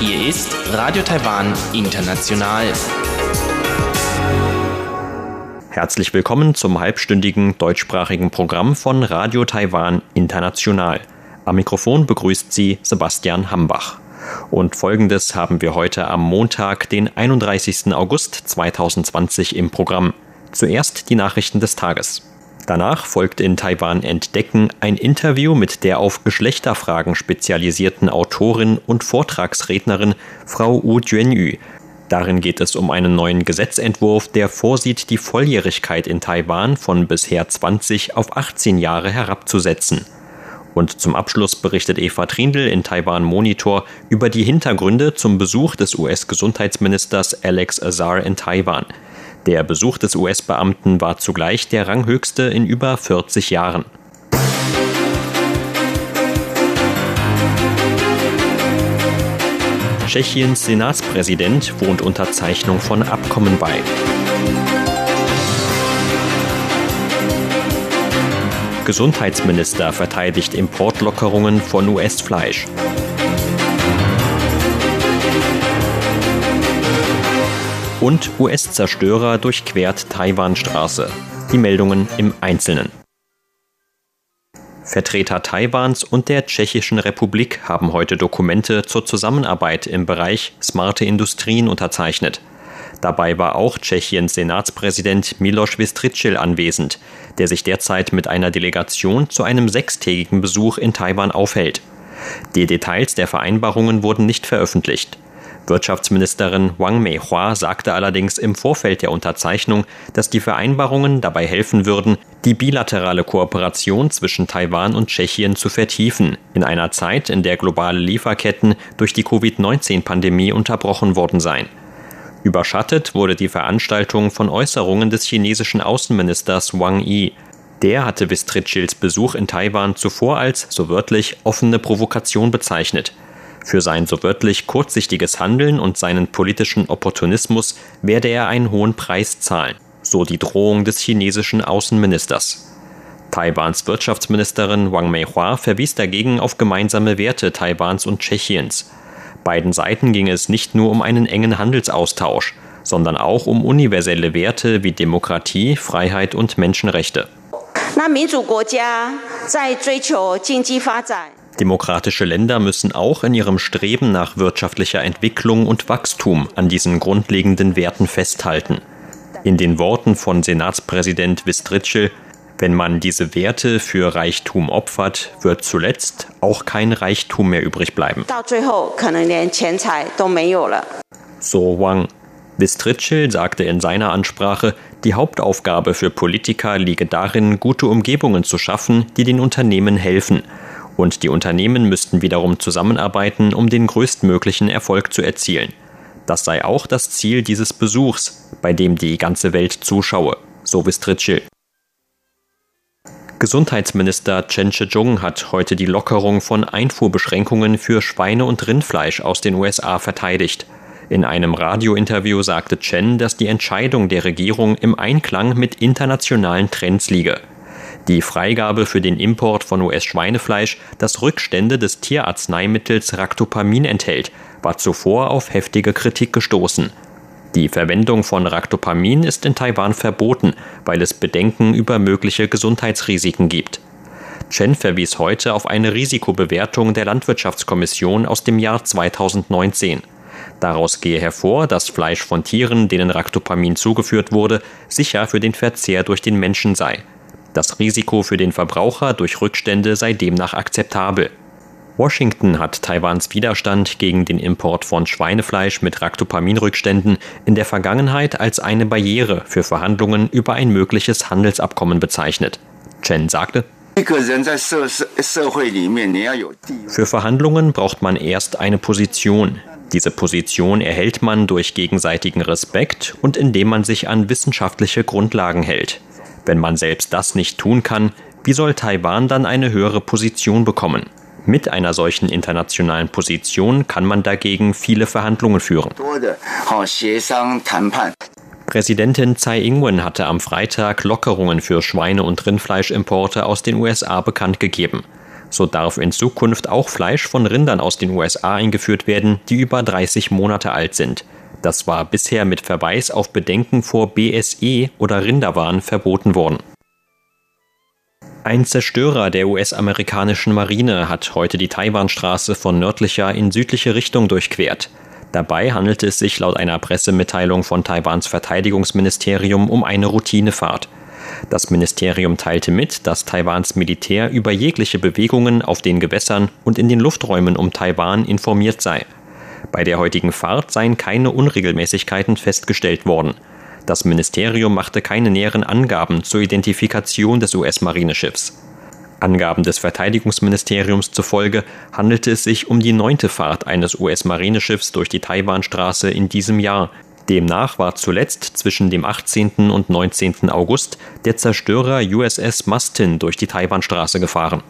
Hier ist Radio Taiwan International. Herzlich willkommen zum halbstündigen deutschsprachigen Programm von Radio Taiwan International. Am Mikrofon begrüßt Sie Sebastian Hambach. Und folgendes haben wir heute am Montag, den 31. August 2020 im Programm. Zuerst die Nachrichten des Tages. Danach folgt in Taiwan Entdecken ein Interview mit der auf Geschlechterfragen spezialisierten Autorin und Vortragsrednerin Frau Wu Juanyu. Darin geht es um einen neuen Gesetzentwurf, der vorsieht, die Volljährigkeit in Taiwan von bisher 20 auf 18 Jahre herabzusetzen. Und zum Abschluss berichtet Eva Trindl in Taiwan Monitor über die Hintergründe zum Besuch des US-Gesundheitsministers Alex Azar in Taiwan. Der Besuch des US-Beamten war zugleich der ranghöchste in über 40 Jahren. Tschechiens Senatspräsident wohnt Unterzeichnung von Abkommen bei. Gesundheitsminister verteidigt Importlockerungen von US-Fleisch. Und US-Zerstörer durchquert Taiwanstraße. Die Meldungen im Einzelnen. Vertreter Taiwans und der Tschechischen Republik haben heute Dokumente zur Zusammenarbeit im Bereich smarte Industrien unterzeichnet. Dabei war auch Tschechiens Senatspräsident Miloš Vystrčil anwesend, der sich derzeit mit einer Delegation zu einem sechstägigen Besuch in Taiwan aufhält. Die Details der Vereinbarungen wurden nicht veröffentlicht. Wirtschaftsministerin Wang Meihua sagte allerdings im Vorfeld der Unterzeichnung, dass die Vereinbarungen dabei helfen würden, die bilaterale Kooperation zwischen Taiwan und Tschechien zu vertiefen, in einer Zeit, in der globale Lieferketten durch die Covid-19-Pandemie unterbrochen worden seien. Überschattet wurde die Veranstaltung von Äußerungen des chinesischen Außenministers Wang Yi. Der hatte Vistrichils Besuch in Taiwan zuvor als, so wörtlich, offene Provokation bezeichnet. Für sein so wörtlich kurzsichtiges Handeln und seinen politischen Opportunismus werde er einen hohen Preis zahlen, so die Drohung des chinesischen Außenministers. Taiwans Wirtschaftsministerin Wang Meihua verwies dagegen auf gemeinsame Werte Taiwans und Tschechiens. Beiden Seiten ging es nicht nur um einen engen Handelsaustausch, sondern auch um universelle Werte wie Demokratie, Freiheit und Menschenrechte. Demokratische Länder müssen auch in ihrem Streben nach wirtschaftlicher Entwicklung und Wachstum an diesen grundlegenden Werten festhalten. In den Worten von Senatspräsident Vistrichel wenn man diese Werte für Reichtum opfert, wird zuletzt auch kein Reichtum mehr übrig bleiben. So Wang. Bistrichel sagte in seiner Ansprache, die Hauptaufgabe für Politiker liege darin, gute Umgebungen zu schaffen, die den Unternehmen helfen. Und die Unternehmen müssten wiederum zusammenarbeiten, um den größtmöglichen Erfolg zu erzielen. Das sei auch das Ziel dieses Besuchs, bei dem die ganze Welt zuschaue, so Bistrichel. Gesundheitsminister Chen Shih-chung hat heute die Lockerung von Einfuhrbeschränkungen für Schweine- und Rindfleisch aus den USA verteidigt. In einem Radiointerview sagte Chen, dass die Entscheidung der Regierung im Einklang mit internationalen Trends liege. Die Freigabe für den Import von US-Schweinefleisch, das Rückstände des Tierarzneimittels Ractopamin enthält, war zuvor auf heftige Kritik gestoßen. Die Verwendung von Ractopamin ist in Taiwan verboten, weil es Bedenken über mögliche Gesundheitsrisiken gibt. Chen verwies heute auf eine Risikobewertung der Landwirtschaftskommission aus dem Jahr 2019. Daraus gehe hervor, dass Fleisch von Tieren, denen Ractopamin zugeführt wurde, sicher für den Verzehr durch den Menschen sei. Das Risiko für den Verbraucher durch Rückstände sei demnach akzeptabel. Washington hat Taiwans Widerstand gegen den Import von Schweinefleisch mit Ractopaminrückständen in der Vergangenheit als eine Barriere für Verhandlungen über ein mögliches Handelsabkommen bezeichnet. Chen sagte, für Verhandlungen braucht man erst eine Position. Diese Position erhält man durch gegenseitigen Respekt und indem man sich an wissenschaftliche Grundlagen hält. Wenn man selbst das nicht tun kann, wie soll Taiwan dann eine höhere Position bekommen? Mit einer solchen internationalen Position kann man dagegen viele Verhandlungen führen. Präsidentin Tsai Ing-wen hatte am Freitag Lockerungen für Schweine- und Rindfleischimporte aus den USA bekannt gegeben. So darf in Zukunft auch Fleisch von Rindern aus den USA eingeführt werden, die über 30 Monate alt sind. Das war bisher mit Verweis auf Bedenken vor BSE oder Rinderwahn verboten worden. Ein Zerstörer der US-amerikanischen Marine hat heute die Taiwanstraße von nördlicher in südliche Richtung durchquert. Dabei handelte es sich laut einer Pressemitteilung von Taiwans Verteidigungsministerium um eine Routinefahrt. Das Ministerium teilte mit, dass Taiwans Militär über jegliche Bewegungen auf den Gewässern und in den Lufträumen um Taiwan informiert sei. Bei der heutigen Fahrt seien keine Unregelmäßigkeiten festgestellt worden. Das Ministerium machte keine näheren Angaben zur Identifikation des US-Marineschiffs. Angaben des Verteidigungsministeriums zufolge handelte es sich um die neunte Fahrt eines US-Marineschiffs durch die Taiwanstraße in diesem Jahr, Demnach war zuletzt zwischen dem 18. und 19. August der Zerstörer USS Mustin durch die Taiwanstraße gefahren.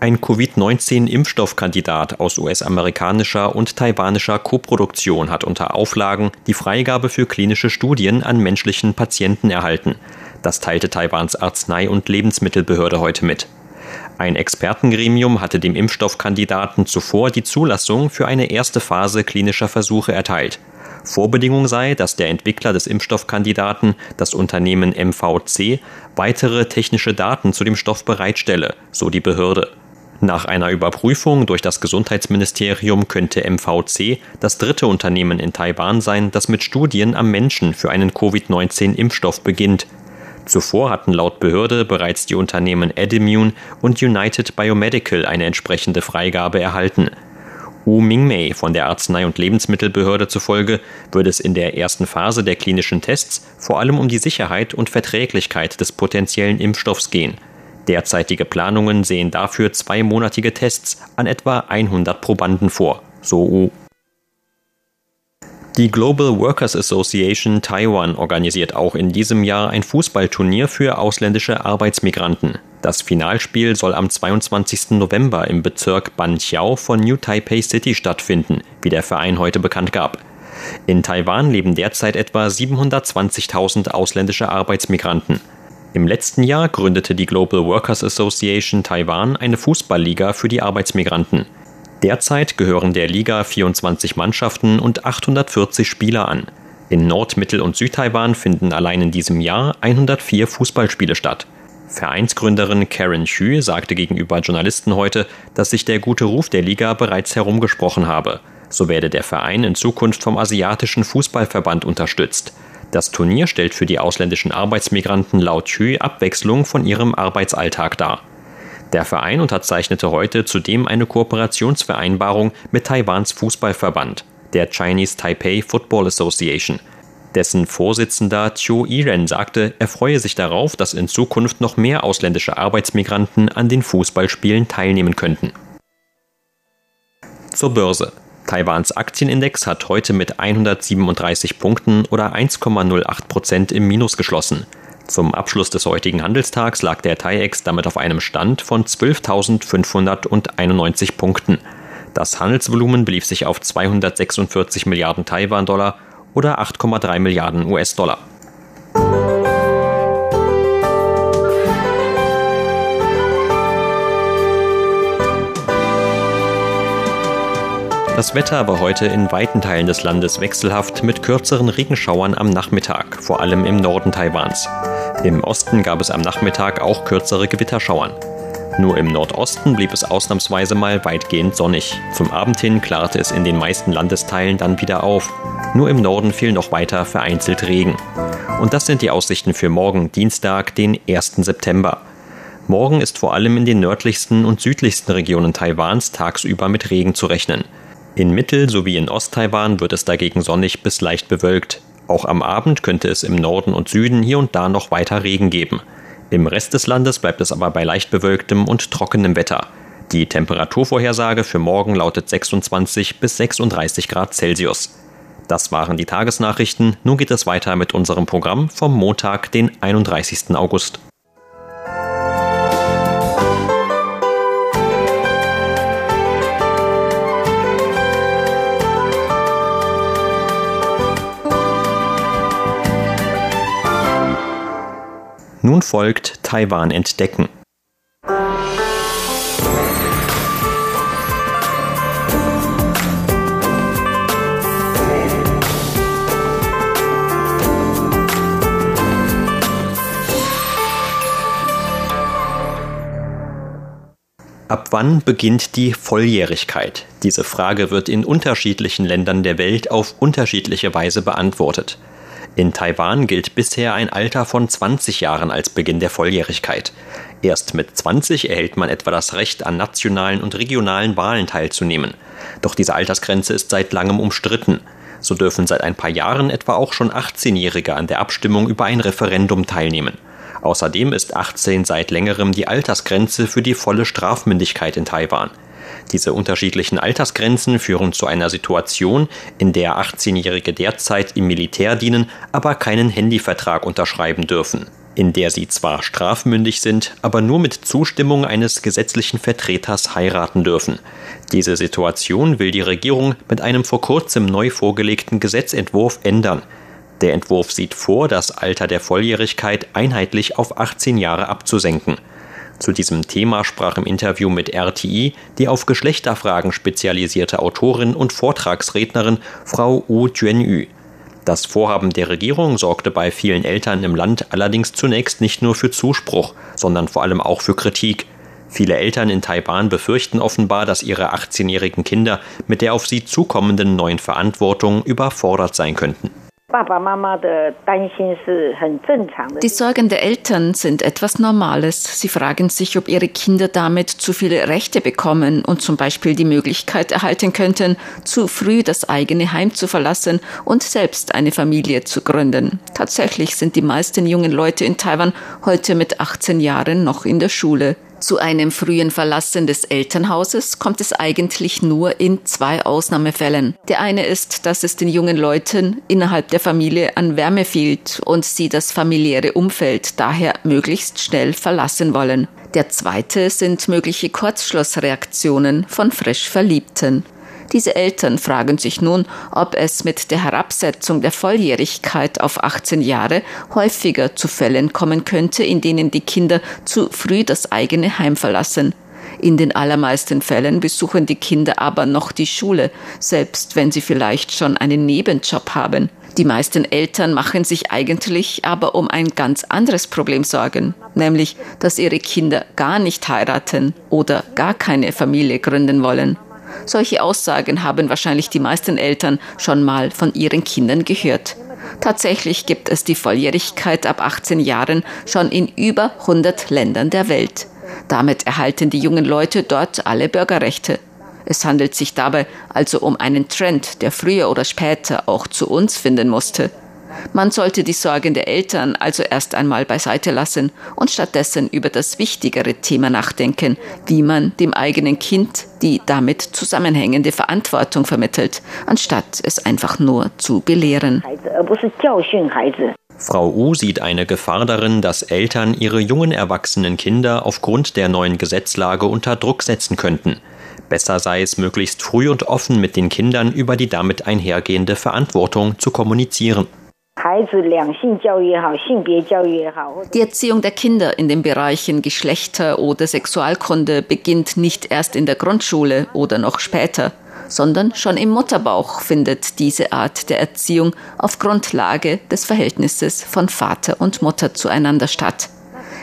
Ein Covid-19-Impfstoffkandidat aus US-amerikanischer und taiwanischer Koproduktion hat unter Auflagen die Freigabe für klinische Studien an menschlichen Patienten erhalten. Das teilte Taiwans Arznei- und Lebensmittelbehörde heute mit. Ein Expertengremium hatte dem Impfstoffkandidaten zuvor die Zulassung für eine erste Phase klinischer Versuche erteilt. Vorbedingung sei, dass der Entwickler des Impfstoffkandidaten, das Unternehmen MVC, weitere technische Daten zu dem Stoff bereitstelle, so die Behörde. Nach einer Überprüfung durch das Gesundheitsministerium könnte MVC das dritte Unternehmen in Taiwan sein, das mit Studien am Menschen für einen Covid-19-Impfstoff beginnt, Zuvor hatten laut Behörde bereits die Unternehmen Edimmune und United Biomedical eine entsprechende Freigabe erhalten. Wu Mingmei von der Arznei- und Lebensmittelbehörde zufolge würde es in der ersten Phase der klinischen Tests vor allem um die Sicherheit und Verträglichkeit des potenziellen Impfstoffs gehen. Derzeitige Planungen sehen dafür zweimonatige Tests an etwa 100 Probanden vor, so Wu. Die Global Workers Association Taiwan organisiert auch in diesem Jahr ein Fußballturnier für ausländische Arbeitsmigranten. Das Finalspiel soll am 22. November im Bezirk Banqiao von New Taipei City stattfinden, wie der Verein heute bekannt gab. In Taiwan leben derzeit etwa 720.000 ausländische Arbeitsmigranten. Im letzten Jahr gründete die Global Workers Association Taiwan eine Fußballliga für die Arbeitsmigranten. Derzeit gehören der Liga 24 Mannschaften und 840 Spieler an. In Nord-, Mittel- und Südtaiwan finden allein in diesem Jahr 104 Fußballspiele statt. Vereinsgründerin Karen Xu sagte gegenüber Journalisten heute, dass sich der gute Ruf der Liga bereits herumgesprochen habe. So werde der Verein in Zukunft vom Asiatischen Fußballverband unterstützt. Das Turnier stellt für die ausländischen Arbeitsmigranten laut Xu Abwechslung von ihrem Arbeitsalltag dar. Der Verein unterzeichnete heute zudem eine Kooperationsvereinbarung mit Taiwans Fußballverband, der Chinese Taipei Football Association. Dessen Vorsitzender Chiu Iren sagte, er freue sich darauf, dass in Zukunft noch mehr ausländische Arbeitsmigranten an den Fußballspielen teilnehmen könnten. Zur Börse. Taiwans Aktienindex hat heute mit 137 Punkten oder 1,08 Prozent im Minus geschlossen. Zum Abschluss des heutigen Handelstags lag der TAIEX damit auf einem Stand von 12.591 Punkten. Das Handelsvolumen belief sich auf 246 Milliarden Taiwan-Dollar oder 8,3 Milliarden US-Dollar. Das Wetter war heute in weiten Teilen des Landes wechselhaft mit kürzeren Regenschauern am Nachmittag, vor allem im Norden Taiwans. Im Osten gab es am Nachmittag auch kürzere Gewitterschauern. Nur im Nordosten blieb es ausnahmsweise mal weitgehend sonnig. Zum Abend hin klarte es in den meisten Landesteilen dann wieder auf. Nur im Norden fiel noch weiter vereinzelt Regen. Und das sind die Aussichten für morgen, Dienstag, den 1. September. Morgen ist vor allem in den nördlichsten und südlichsten Regionen Taiwans tagsüber mit Regen zu rechnen. In Mittel- sowie in Osttaiwan wird es dagegen sonnig bis leicht bewölkt. Auch am Abend könnte es im Norden und Süden hier und da noch weiter Regen geben. Im Rest des Landes bleibt es aber bei leicht bewölktem und trockenem Wetter. Die Temperaturvorhersage für morgen lautet 26 bis 36 Grad Celsius. Das waren die Tagesnachrichten. Nun geht es weiter mit unserem Programm vom Montag, den 31. August. Nun folgt Taiwan entdecken. Ab wann beginnt die Volljährigkeit? Diese Frage wird in unterschiedlichen Ländern der Welt auf unterschiedliche Weise beantwortet. In Taiwan gilt bisher ein Alter von 20 Jahren als Beginn der Volljährigkeit. Erst mit 20 erhält man etwa das Recht, an nationalen und regionalen Wahlen teilzunehmen. Doch diese Altersgrenze ist seit langem umstritten. So dürfen seit ein paar Jahren etwa auch schon 18-Jährige an der Abstimmung über ein Referendum teilnehmen. Außerdem ist 18 seit längerem die Altersgrenze für die volle Strafmündigkeit in Taiwan. Diese unterschiedlichen Altersgrenzen führen zu einer Situation, in der 18-Jährige derzeit im Militär dienen, aber keinen Handyvertrag unterschreiben dürfen, in der sie zwar strafmündig sind, aber nur mit Zustimmung eines gesetzlichen Vertreters heiraten dürfen. Diese Situation will die Regierung mit einem vor kurzem neu vorgelegten Gesetzentwurf ändern. Der Entwurf sieht vor, das Alter der Volljährigkeit einheitlich auf 18 Jahre abzusenken. Zu diesem Thema sprach im Interview mit RTI die auf Geschlechterfragen spezialisierte Autorin und Vortragsrednerin Frau Wu Juanyu. Das Vorhaben der Regierung sorgte bei vielen Eltern im Land allerdings zunächst nicht nur für Zuspruch, sondern vor allem auch für Kritik. Viele Eltern in Taiwan befürchten offenbar, dass ihre 18-jährigen Kinder mit der auf sie zukommenden neuen Verantwortung überfordert sein könnten. Die Sorgen der Eltern sind etwas Normales. Sie fragen sich, ob ihre Kinder damit zu viele Rechte bekommen und zum Beispiel die Möglichkeit erhalten könnten, zu früh das eigene Heim zu verlassen und selbst eine Familie zu gründen. Tatsächlich sind die meisten jungen Leute in Taiwan heute mit 18 Jahren noch in der Schule. Zu einem frühen Verlassen des Elternhauses kommt es eigentlich nur in zwei Ausnahmefällen. Der eine ist, dass es den jungen Leuten innerhalb der Familie an Wärme fehlt und sie das familiäre Umfeld daher möglichst schnell verlassen wollen. Der zweite sind mögliche Kurzschlussreaktionen von frisch Verliebten. Diese Eltern fragen sich nun, ob es mit der Herabsetzung der Volljährigkeit auf 18 Jahre häufiger zu Fällen kommen könnte, in denen die Kinder zu früh das eigene Heim verlassen. In den allermeisten Fällen besuchen die Kinder aber noch die Schule, selbst wenn sie vielleicht schon einen Nebenjob haben. Die meisten Eltern machen sich eigentlich aber um ein ganz anderes Problem Sorgen, nämlich, dass ihre Kinder gar nicht heiraten oder gar keine Familie gründen wollen. Solche Aussagen haben wahrscheinlich die meisten Eltern schon mal von ihren Kindern gehört. Tatsächlich gibt es die Volljährigkeit ab 18 Jahren schon in über 100 Ländern der Welt. Damit erhalten die jungen Leute dort alle Bürgerrechte. Es handelt sich dabei also um einen Trend, der früher oder später auch zu uns finden musste. Man sollte die Sorgen der Eltern also erst einmal beiseite lassen und stattdessen über das wichtigere Thema nachdenken, wie man dem eigenen Kind die damit zusammenhängende Verantwortung vermittelt, anstatt es einfach nur zu belehren. Frau U sieht eine Gefahr darin, dass Eltern ihre jungen erwachsenen Kinder aufgrund der neuen Gesetzlage unter Druck setzen könnten. Besser sei es, möglichst früh und offen mit den Kindern über die damit einhergehende Verantwortung zu kommunizieren. Die Erziehung der Kinder in den Bereichen Geschlechter oder Sexualkunde beginnt nicht erst in der Grundschule oder noch später, sondern schon im Mutterbauch findet diese Art der Erziehung auf Grundlage des Verhältnisses von Vater und Mutter zueinander statt.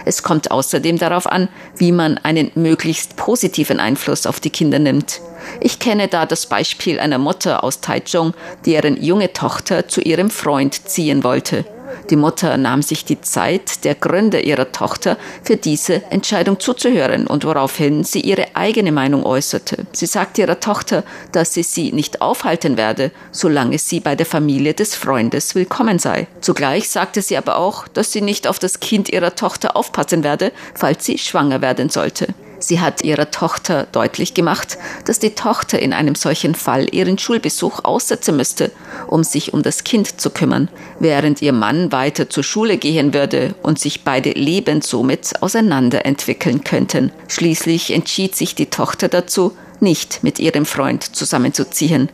Es kommt außerdem darauf an, wie man einen möglichst positiven Einfluss auf die Kinder nimmt. Ich kenne da das Beispiel einer Mutter aus Taichung, deren junge Tochter zu ihrem Freund ziehen wollte. Die Mutter nahm sich die Zeit, der Gründe ihrer Tochter für diese Entscheidung zuzuhören und woraufhin sie ihre eigene Meinung äußerte. Sie sagte ihrer Tochter, dass sie sie nicht aufhalten werde, solange sie bei der Familie des Freundes willkommen sei. Zugleich sagte sie aber auch, dass sie nicht auf das Kind ihrer Tochter aufpassen werde, falls sie schwanger werden sollte. Sie hat ihrer Tochter deutlich gemacht, dass die Tochter in einem solchen Fall ihren Schulbesuch aussetzen müsste, um sich um das Kind zu kümmern, während ihr Mann weiter zur Schule gehen würde und sich beide Leben somit auseinanderentwickeln könnten. Schließlich entschied sich die Tochter dazu, nicht mit ihrem Freund zusammenzuziehen.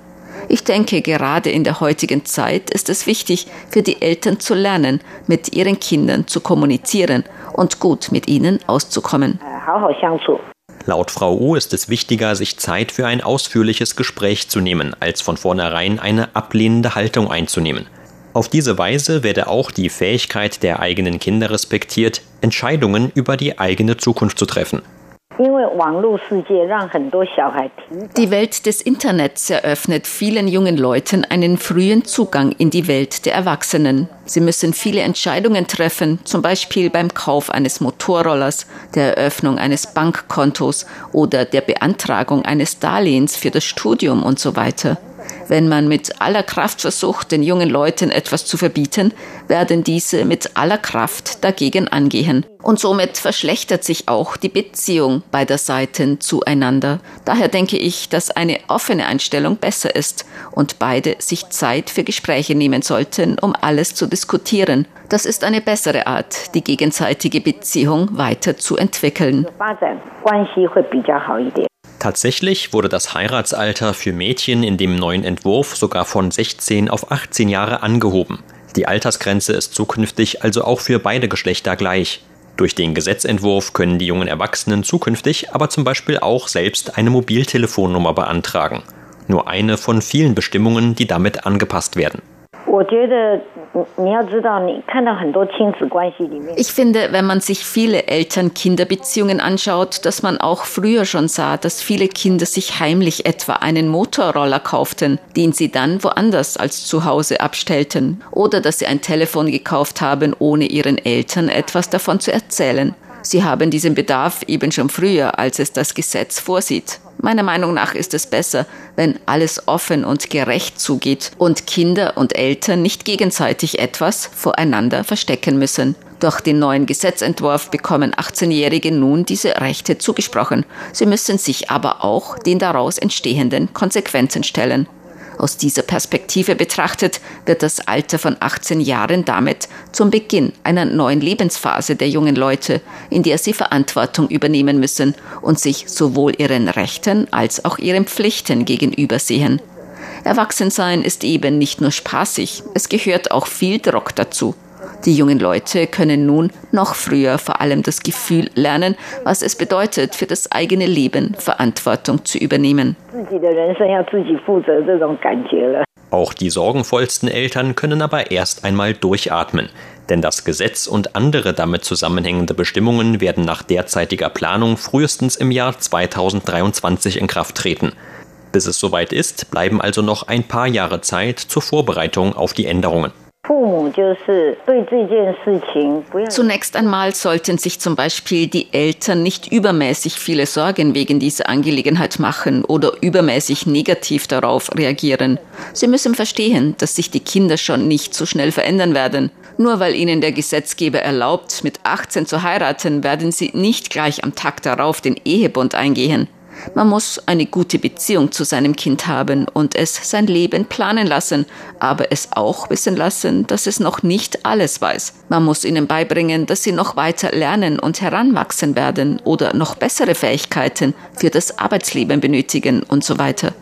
Ich denke, gerade in der heutigen Zeit ist es wichtig, für die Eltern zu lernen, mit ihren Kindern zu kommunizieren und gut mit ihnen auszukommen. Laut Frau U ist es wichtiger, sich Zeit für ein ausführliches Gespräch zu nehmen, als von vornherein eine ablehnende Haltung einzunehmen. Auf diese Weise werde auch die Fähigkeit der eigenen Kinder respektiert, Entscheidungen über die eigene Zukunft zu treffen. Die Welt des Internets eröffnet vielen jungen Leuten einen frühen Zugang in die Welt der Erwachsenen. Sie müssen viele Entscheidungen treffen, zum Beispiel beim Kauf eines Motorrollers, der Eröffnung eines Bankkontos oder der Beantragung eines Darlehens für das Studium und so weiter. Wenn man mit aller Kraft versucht, den jungen Leuten etwas zu verbieten, werden diese mit aller Kraft dagegen angehen. Und somit verschlechtert sich auch die Beziehung beider Seiten zueinander. Daher denke ich, dass eine offene Einstellung besser ist und beide sich Zeit für Gespräche nehmen sollten, um alles zu diskutieren. Das ist eine bessere Art, die gegenseitige Beziehung weiterzuentwickeln. Tatsächlich wurde das Heiratsalter für Mädchen in dem neuen Entwurf sogar von 16 auf 18 Jahre angehoben. Die Altersgrenze ist zukünftig also auch für beide Geschlechter gleich. Durch den Gesetzentwurf können die jungen Erwachsenen zukünftig aber zum Beispiel auch selbst eine Mobiltelefonnummer beantragen. Nur eine von vielen Bestimmungen, die damit angepasst werden. Ich finde, wenn man sich viele Eltern-Kinder-Beziehungen anschaut, dass man auch früher schon sah, dass viele Kinder sich heimlich etwa einen Motorroller kauften, den sie dann woanders als zu Hause abstellten, oder dass sie ein Telefon gekauft haben, ohne ihren Eltern etwas davon zu erzählen. Sie haben diesen Bedarf eben schon früher, als es das Gesetz vorsieht. Meiner Meinung nach ist es besser, wenn alles offen und gerecht zugeht und Kinder und Eltern nicht gegenseitig etwas voreinander verstecken müssen. Durch den neuen Gesetzentwurf bekommen 18-Jährige nun diese Rechte zugesprochen. Sie müssen sich aber auch den daraus entstehenden Konsequenzen stellen. Aus dieser Perspektive betrachtet wird das Alter von 18 Jahren damit zum Beginn einer neuen Lebensphase der jungen Leute, in der sie Verantwortung übernehmen müssen und sich sowohl ihren Rechten als auch ihren Pflichten gegenüber sehen. Erwachsensein ist eben nicht nur spaßig, es gehört auch viel Druck dazu. Die jungen Leute können nun noch früher vor allem das Gefühl lernen, was es bedeutet, für das eigene Leben Verantwortung zu übernehmen. Auch die sorgenvollsten Eltern können aber erst einmal durchatmen. Denn das Gesetz und andere damit zusammenhängende Bestimmungen werden nach derzeitiger Planung frühestens im Jahr 2023 in Kraft treten. Bis es soweit ist, bleiben also noch ein paar Jahre Zeit zur Vorbereitung auf die Änderungen. Zunächst einmal sollten sich zum Beispiel die Eltern nicht übermäßig viele Sorgen wegen dieser Angelegenheit machen oder übermäßig negativ darauf reagieren. Sie müssen verstehen, dass sich die Kinder schon nicht so schnell verändern werden. Nur weil ihnen der Gesetzgeber erlaubt, mit 18 zu heiraten, werden sie nicht gleich am Tag darauf den Ehebund eingehen. Man muss eine gute Beziehung zu seinem Kind haben und es sein Leben planen lassen, aber es auch wissen lassen, dass es noch nicht alles weiß. Man muss ihnen beibringen, dass sie noch weiter lernen und heranwachsen werden oder noch bessere Fähigkeiten für das Arbeitsleben benötigen und so weiter.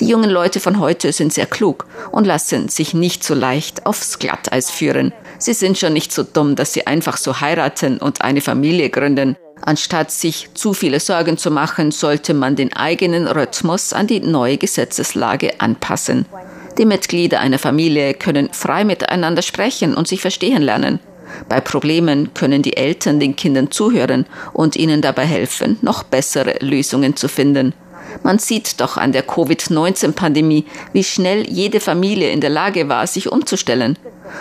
Die jungen Leute von heute sind sehr klug und lassen sich nicht so leicht aufs Glatteis führen. Sie sind schon nicht so dumm, dass sie einfach so heiraten und eine Familie gründen. Anstatt sich zu viele Sorgen zu machen, sollte man den eigenen Rhythmus an die neue Gesetzeslage anpassen. Die Mitglieder einer Familie können frei miteinander sprechen und sich verstehen lernen. Bei Problemen können die Eltern den Kindern zuhören und ihnen dabei helfen, noch bessere Lösungen zu finden. Man sieht doch an der Covid-19-Pandemie, wie schnell jede Familie in der Lage war, sich umzustellen.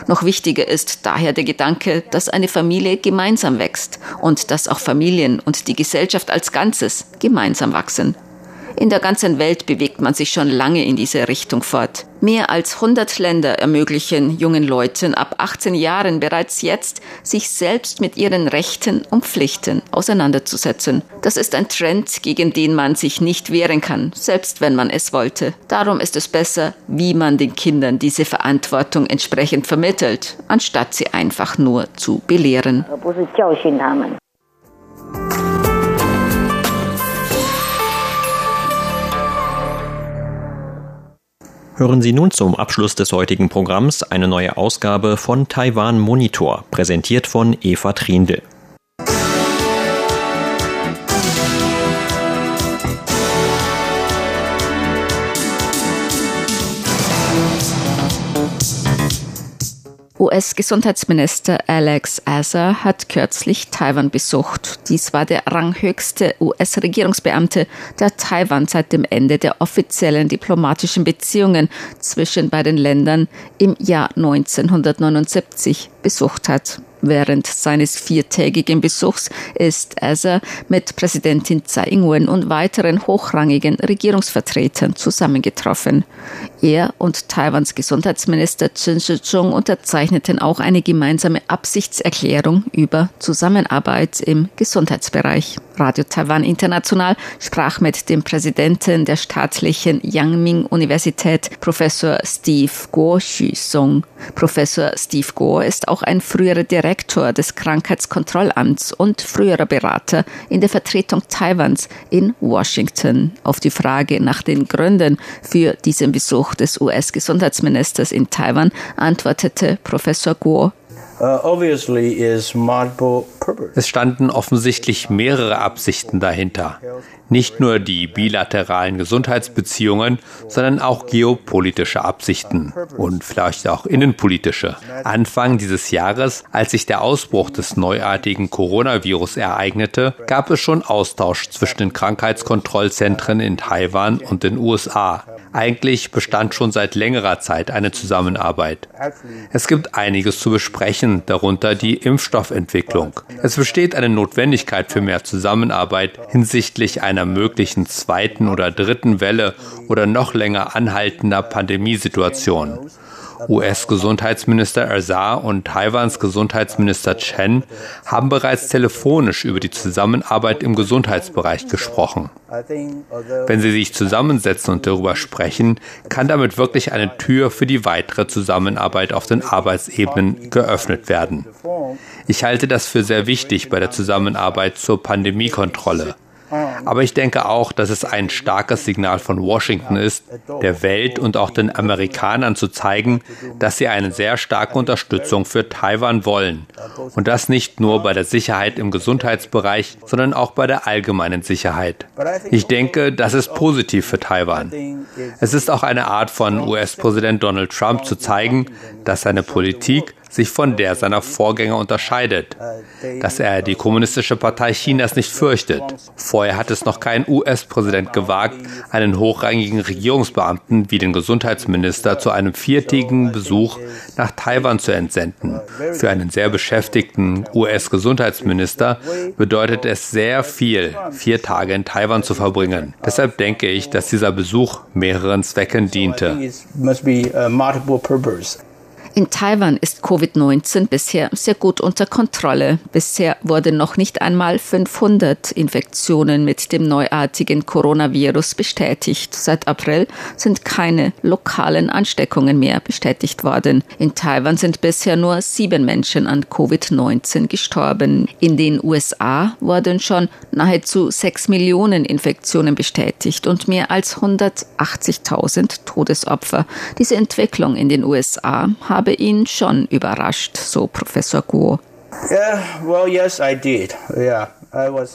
Noch wichtiger ist daher der Gedanke, dass eine Familie gemeinsam wächst und dass auch Familien und die Gesellschaft als Ganzes gemeinsam wachsen. In der ganzen Welt bewegt man sich schon lange in diese Richtung fort. Mehr als 100 Länder ermöglichen jungen Leuten ab 18 Jahren bereits jetzt, sich selbst mit ihren Rechten und Pflichten auseinanderzusetzen. Das ist ein Trend, gegen den man sich nicht wehren kann, selbst wenn man es wollte. Darum ist es besser, wie man den Kindern diese Verantwortung entsprechend vermittelt, anstatt sie einfach nur zu belehren. Hören Sie nun zum Abschluss des heutigen Programms eine neue Ausgabe von Taiwan Monitor, präsentiert von Eva Triendl. US-Gesundheitsminister Alex Azar hat kürzlich Taiwan besucht. Dies war der ranghöchste US-Regierungsbeamte, der Taiwan seit dem Ende der offiziellen diplomatischen Beziehungen zwischen beiden Ländern im Jahr 1979 besucht hat. Während seines viertägigen Besuchs ist Azar mit Präsidentin Tsai Ing-wen und weiteren hochrangigen Regierungsvertretern zusammengetroffen. Er und Taiwans Gesundheitsminister Chen Shih-chung unterzeichneten auch eine gemeinsame Absichtserklärung über Zusammenarbeit im Gesundheitsbereich. Radio Taiwan International sprach mit dem Präsidenten der staatlichen Yangming-Universität, Professor Steve Guo Xu-song. Professor Steve Guo ist auch ein früherer Direktor des Krankheitskontrollamts und früherer Berater in der Vertretung Taiwans in Washington. Auf die Frage nach den Gründen für diesen Besuch des US-Gesundheitsministers in Taiwan antwortete Professor Guo es standen offensichtlich mehrere Absichten dahinter. Nicht nur die bilateralen Gesundheitsbeziehungen, sondern auch geopolitische Absichten und vielleicht auch innenpolitische. Anfang dieses Jahres, als sich der Ausbruch des neuartigen Coronavirus ereignete, gab es schon Austausch zwischen den Krankheitskontrollzentren in Taiwan und den USA. Eigentlich bestand schon seit längerer Zeit eine Zusammenarbeit. Es gibt einiges zu besprechen, darunter die Impfstoffentwicklung. Es besteht eine Notwendigkeit für mehr Zusammenarbeit hinsichtlich einer möglichen zweiten oder dritten Welle oder noch länger anhaltender Pandemiesituation. US-Gesundheitsminister Azar und Taiwans Gesundheitsminister Chen haben bereits telefonisch über die Zusammenarbeit im Gesundheitsbereich gesprochen. Wenn sie sich zusammensetzen und darüber sprechen, kann damit wirklich eine Tür für die weitere Zusammenarbeit auf den Arbeitsebenen geöffnet werden. Ich halte das für sehr wichtig bei der Zusammenarbeit zur Pandemiekontrolle. Aber ich denke auch, dass es ein starkes Signal von Washington ist, der Welt und auch den Amerikanern zu zeigen, dass sie eine sehr starke Unterstützung für Taiwan wollen. Und das nicht nur bei der Sicherheit im Gesundheitsbereich, sondern auch bei der allgemeinen Sicherheit. Ich denke, das ist positiv für Taiwan. Es ist auch eine Art von US-Präsident Donald Trump zu zeigen, dass seine Politik sich von der seiner Vorgänger unterscheidet, dass er die Kommunistische Partei Chinas nicht fürchtet. Vorher hat es noch kein US-Präsident gewagt, einen hochrangigen Regierungsbeamten wie den Gesundheitsminister zu einem viertägigen Besuch nach Taiwan zu entsenden. Für einen sehr beschäftigten US-Gesundheitsminister bedeutet es sehr viel, vier Tage in Taiwan zu verbringen. Deshalb denke ich, dass dieser Besuch mehreren Zwecken diente. In Taiwan ist Covid-19 bisher sehr gut unter Kontrolle. Bisher wurden noch nicht einmal 500 Infektionen mit dem neuartigen Coronavirus bestätigt. Seit April sind keine lokalen Ansteckungen mehr bestätigt worden. In Taiwan sind bisher nur sieben Menschen an Covid-19 gestorben. In den USA wurden schon nahezu sechs Millionen Infektionen bestätigt und mehr als 180.000 Todesopfer. Diese Entwicklung in den USA haben habe ihn schon überrascht, so Professor Guo.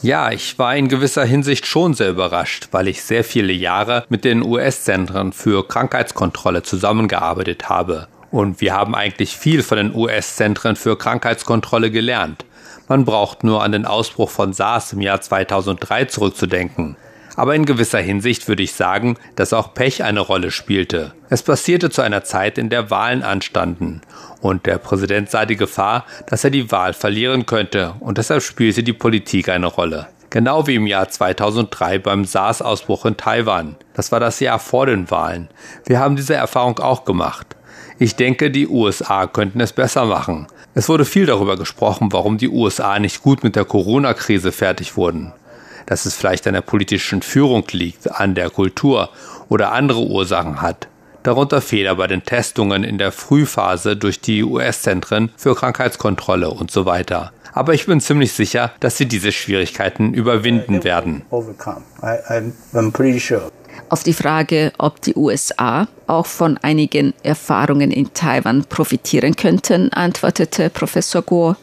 Ja, ich war in gewisser Hinsicht schon sehr überrascht, weil ich sehr viele Jahre mit den US-Zentren für Krankheitskontrolle zusammengearbeitet habe. Und wir haben eigentlich viel von den US-Zentren für Krankheitskontrolle gelernt. Man braucht nur an den Ausbruch von SARS im Jahr 2003 zurückzudenken. Aber in gewisser Hinsicht würde ich sagen, dass auch Pech eine Rolle spielte. Es passierte zu einer Zeit, in der Wahlen anstanden. Und der Präsident sah die Gefahr, dass er die Wahl verlieren könnte. Und deshalb spielte die Politik eine Rolle. Genau wie im Jahr 2003 beim SARS-Ausbruch in Taiwan. Das war das Jahr vor den Wahlen. Wir haben diese Erfahrung auch gemacht. Ich denke, die USA könnten es besser machen. Es wurde viel darüber gesprochen, warum die USA nicht gut mit der Corona-Krise fertig wurden dass es vielleicht an der politischen Führung liegt, an der Kultur oder andere Ursachen hat. Darunter Fehler bei den Testungen in der Frühphase durch die US-Zentren für Krankheitskontrolle und so weiter. Aber ich bin ziemlich sicher, dass sie diese Schwierigkeiten überwinden werden. Auf die Frage, ob die USA auch von einigen Erfahrungen in Taiwan profitieren könnten, antwortete Professor Guo.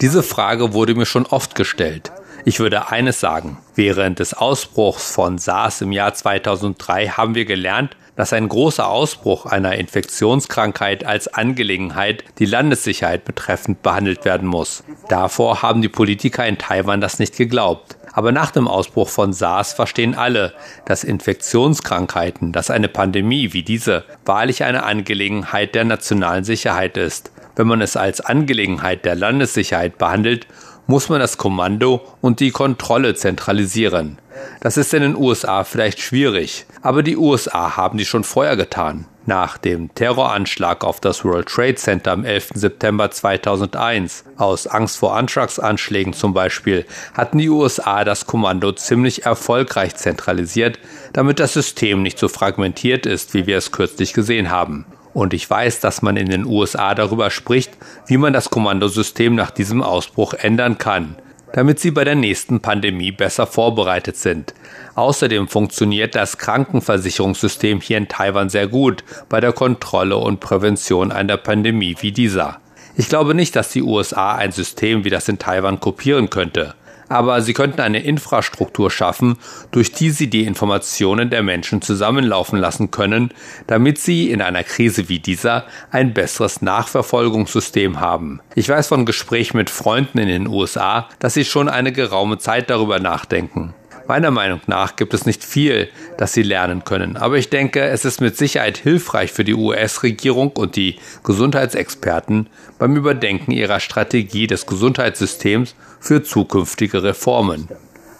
Diese Frage wurde mir schon oft gestellt. Ich würde eines sagen. Während des Ausbruchs von SARS im Jahr 2003 haben wir gelernt, dass ein großer Ausbruch einer Infektionskrankheit als Angelegenheit die Landessicherheit betreffend behandelt werden muss. Davor haben die Politiker in Taiwan das nicht geglaubt. Aber nach dem Ausbruch von SARS verstehen alle, dass Infektionskrankheiten, dass eine Pandemie wie diese wahrlich eine Angelegenheit der nationalen Sicherheit ist. Wenn man es als Angelegenheit der Landessicherheit behandelt, muss man das Kommando und die Kontrolle zentralisieren. Das ist in den USA vielleicht schwierig, aber die USA haben die schon vorher getan. Nach dem Terroranschlag auf das World Trade Center am 11. September 2001, aus Angst vor Anschlagsanschlägen zum Beispiel, hatten die USA das Kommando ziemlich erfolgreich zentralisiert, damit das System nicht so fragmentiert ist, wie wir es kürzlich gesehen haben. Und ich weiß, dass man in den USA darüber spricht, wie man das Kommandosystem nach diesem Ausbruch ändern kann, damit sie bei der nächsten Pandemie besser vorbereitet sind. Außerdem funktioniert das Krankenversicherungssystem hier in Taiwan sehr gut bei der Kontrolle und Prävention einer Pandemie wie dieser. Ich glaube nicht, dass die USA ein System wie das in Taiwan kopieren könnte aber sie könnten eine Infrastruktur schaffen, durch die sie die Informationen der Menschen zusammenlaufen lassen können, damit sie in einer Krise wie dieser ein besseres Nachverfolgungssystem haben. Ich weiß von Gesprächen mit Freunden in den USA, dass sie schon eine geraume Zeit darüber nachdenken. Meiner Meinung nach gibt es nicht viel, das sie lernen können, aber ich denke, es ist mit Sicherheit hilfreich für die US-Regierung und die Gesundheitsexperten beim Überdenken ihrer Strategie des Gesundheitssystems für zukünftige Reformen.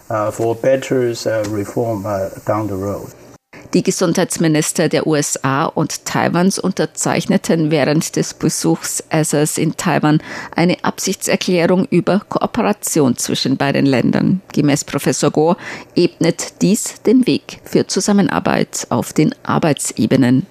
Uh, for better uh, reform uh, down the road. Die Gesundheitsminister der USA und Taiwans unterzeichneten während des Besuchs Assers in Taiwan eine Absichtserklärung über Kooperation zwischen beiden Ländern. Gemäß Professor Go ebnet dies den Weg für Zusammenarbeit auf den Arbeitsebenen.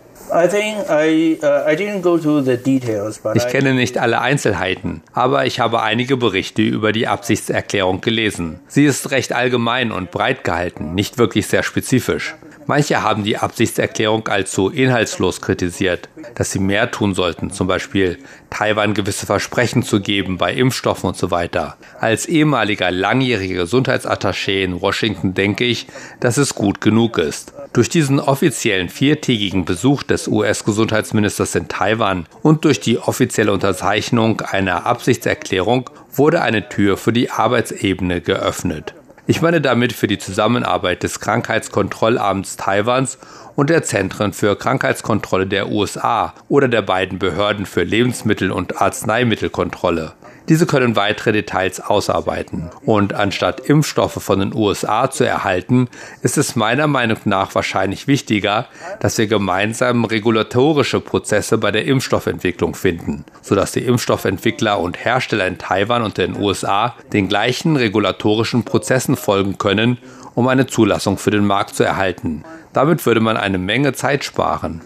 Ich kenne nicht alle Einzelheiten, aber ich habe einige Berichte über die Absichtserklärung gelesen. Sie ist recht allgemein und breit gehalten, nicht wirklich sehr spezifisch. Manche haben die Absichtserklärung als so inhaltslos kritisiert, dass sie mehr tun sollten, zum Beispiel Taiwan gewisse Versprechen zu geben bei Impfstoffen und so weiter. Als ehemaliger langjähriger Gesundheitsattaché in Washington denke ich, dass es gut genug ist. Durch diesen offiziellen viertägigen Besuch des US-Gesundheitsministers in Taiwan und durch die offizielle Unterzeichnung einer Absichtserklärung wurde eine Tür für die Arbeitsebene geöffnet. Ich meine damit für die Zusammenarbeit des Krankheitskontrollamts Taiwans und der Zentren für Krankheitskontrolle der USA oder der beiden Behörden für Lebensmittel- und Arzneimittelkontrolle. Diese können weitere Details ausarbeiten. Und anstatt Impfstoffe von den USA zu erhalten, ist es meiner Meinung nach wahrscheinlich wichtiger, dass wir gemeinsam regulatorische Prozesse bei der Impfstoffentwicklung finden, sodass die Impfstoffentwickler und Hersteller in Taiwan und den USA den gleichen regulatorischen Prozessen folgen können, um eine Zulassung für den Markt zu erhalten. Damit würde man eine Menge Zeit sparen.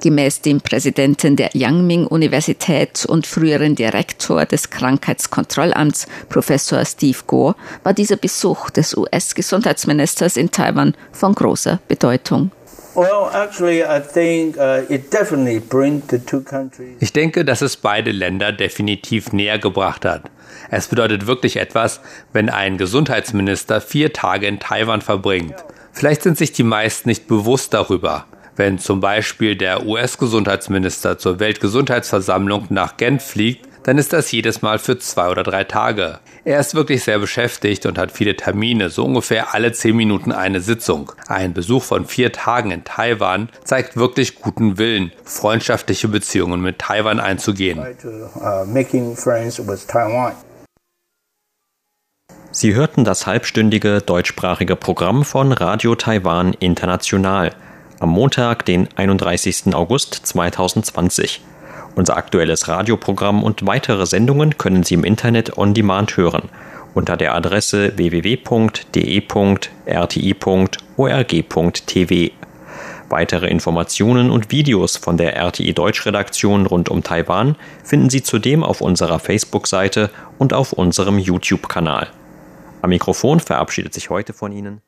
Gemäß dem Präsidenten der Yangming-Universität und früheren Direktor des Krankheitskontrollamts, Professor Steve Gore, war dieser Besuch des US-Gesundheitsministers in Taiwan von großer Bedeutung. Uh, ich denke, dass es beide Länder definitiv näher gebracht hat. Es bedeutet wirklich etwas, wenn ein Gesundheitsminister vier Tage in Taiwan verbringt. Vielleicht sind sich die meisten nicht bewusst darüber. Wenn zum Beispiel der US-Gesundheitsminister zur Weltgesundheitsversammlung nach Genf fliegt, dann ist das jedes Mal für zwei oder drei Tage. Er ist wirklich sehr beschäftigt und hat viele Termine, so ungefähr alle zehn Minuten eine Sitzung. Ein Besuch von vier Tagen in Taiwan zeigt wirklich guten Willen, freundschaftliche Beziehungen mit Taiwan einzugehen. Sie hörten das halbstündige deutschsprachige Programm von Radio Taiwan International am Montag, den 31. August 2020. Unser aktuelles Radioprogramm und weitere Sendungen können Sie im Internet on demand hören unter der Adresse www.de.rti.org.tv. Weitere Informationen und Videos von der RTI Deutschredaktion rund um Taiwan finden Sie zudem auf unserer Facebook-Seite und auf unserem YouTube-Kanal. Am Mikrofon verabschiedet sich heute von Ihnen